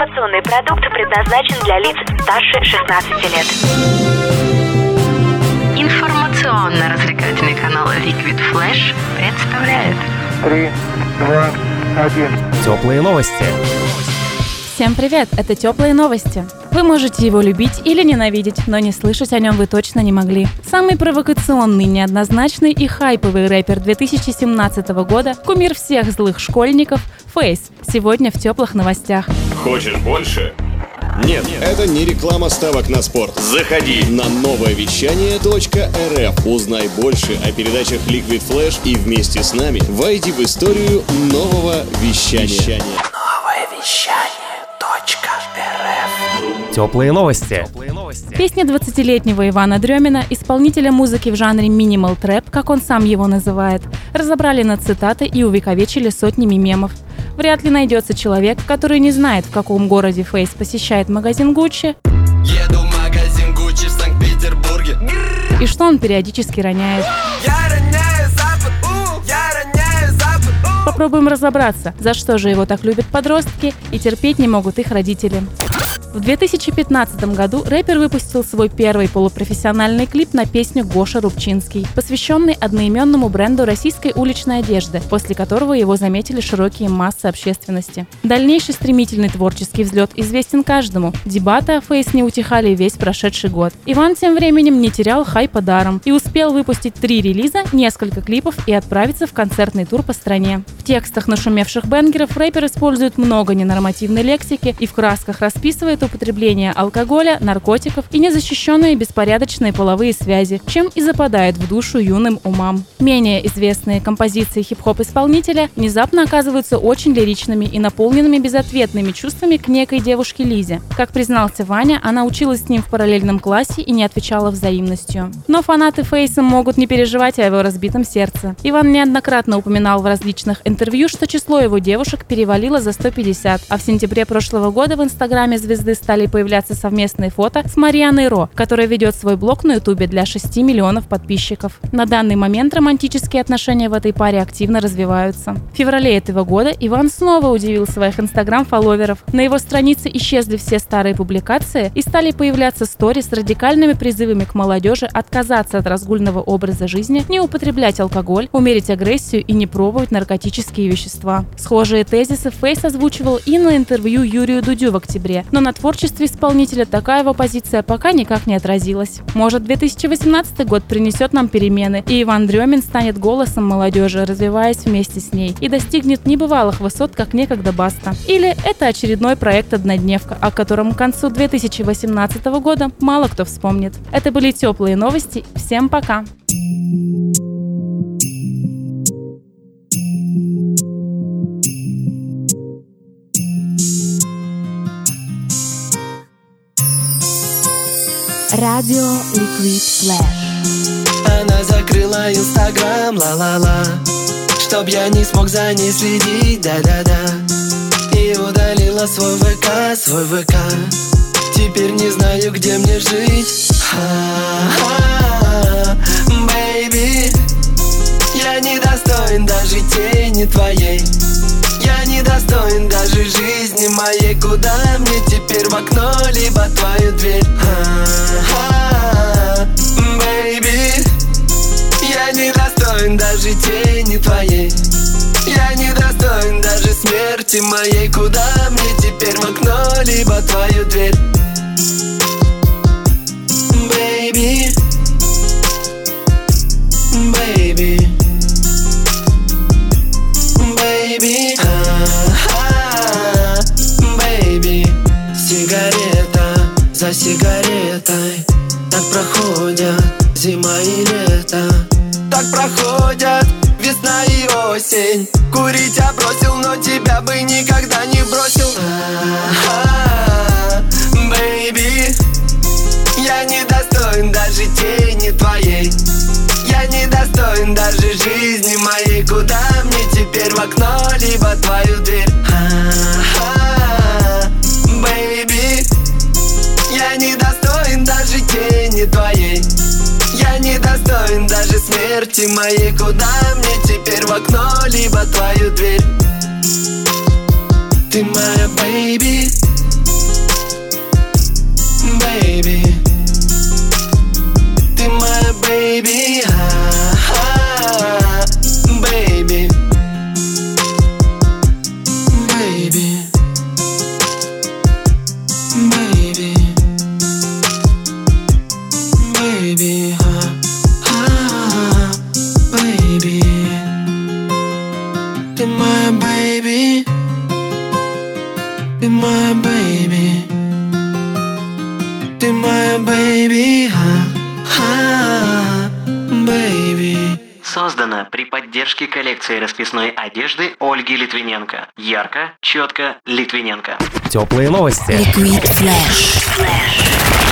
Информационный продукт предназначен для лиц старше 16 лет. Информационно-развлекательный канал Liquid Flash представляет Три, два, один. Теплые новости. Всем привет! Это теплые новости. Вы можете его любить или ненавидеть, но не слышать о нем вы точно не могли. Самый провокационный, неоднозначный и хайповый рэпер 2017 года, кумир всех злых школьников, Фейс, сегодня в теплых новостях. Хочешь больше? Нет. Это не реклама ставок на спорт. Заходи. На новое вещание .рф. Узнай больше о передачах Liquid Flash и вместе с нами войди в историю нового вещания. Теплые новости. Песня 20-летнего Ивана Дремина, исполнителя музыки в жанре минимал трэп, как он сам его называет, разобрали на цитаты и увековечили сотнями мемов. Вряд ли найдется человек, который не знает, в каком городе Фейс посещает магазин Гуччи Еду в магазин Гуччи в Санкт-Петербурге и что он периодически роняет. Я роняю запад, у, я роняю запад, у. Попробуем разобраться, за что же его так любят подростки и терпеть не могут их родители. В 2015 году рэпер выпустил свой первый полупрофессиональный клип на песню Гоша Рубчинский, посвященный одноименному бренду российской уличной одежды, после которого его заметили широкие массы общественности. Дальнейший стремительный творческий взлет известен каждому. Дебаты о Фейс не утихали весь прошедший год. Иван тем временем не терял хайпа даром и успел выпустить три релиза, несколько клипов и отправиться в концертный тур по стране. В текстах нашумевших бенгеров рэпер использует много ненормативной лексики и в красках расписывает употребление алкоголя, наркотиков и незащищенные беспорядочные половые связи, чем и западает в душу юным умам. Менее известные композиции хип-хоп-исполнителя внезапно оказываются очень лиричными и наполненными безответными чувствами к некой девушке Лизе. Как признался Ваня, она училась с ним в параллельном классе и не отвечала взаимностью. Но фанаты Фейса могут не переживать о его разбитом сердце. Иван неоднократно упоминал в различных интервью, что число его девушек перевалило за 150, а в сентябре прошлого года в инстаграме звезды стали появляться совместные фото с Марианой Ро, которая ведет свой блог на ютубе для 6 миллионов подписчиков. На данный момент романтические отношения в этой паре активно развиваются. В феврале этого года Иван снова удивил своих инстаграм-фолловеров. На его странице исчезли все старые публикации и стали появляться стори с радикальными призывами к молодежи отказаться от разгульного образа жизни, не употреблять алкоголь, умерить агрессию и не пробовать наркотические вещества. Схожие тезисы Фейс озвучивал и на интервью Юрию Дудю в октябре, но на творчестве исполнителя такая его позиция пока никак не отразилась. Может, 2018 год принесет нам перемены, и Иван Дремин станет голосом молодежи, развиваясь вместе с ней, и достигнет небывалых высот, как некогда Баста. Или это очередной проект «Однодневка», о котором к концу 2018 года мало кто вспомнит. Это были теплые новости. Всем пока! Радио Liquid Flash. Она закрыла инстаграм, ла-ла-ла. Чтоб я не смог за ней следить, да-да-да. И удалила свой ВК, свой ВК Теперь не знаю, где мне жить. Ха-ха, Я не достоин даже тени твоей. Я не достоин даже жизни моей. Куда мне теперь в окно, либо твою дверь? Ха-ха, Бэйби. Я не достоин даже тени твоей. Я не достоин даже смерти моей. Куда мне теперь в окно, либо твою дверь проходят зима и лето. Так проходят весна и осень. Курить я бросил, но тебя бы никогда не бросил. Baby Я не достоин даже тени твоей. Я не достоин даже жизни моей. Куда мне теперь в окно, либо твою дверь руки мои, куда мне теперь в окно, либо твою дверь? Ты моя baby, baby. Ты моя baby. Моя baby Ты моя baby Baby Создана при поддержке коллекции расписной одежды Ольги Литвиненко. Ярко, четко, Литвиненко. Теплые новости. Liquid Flash.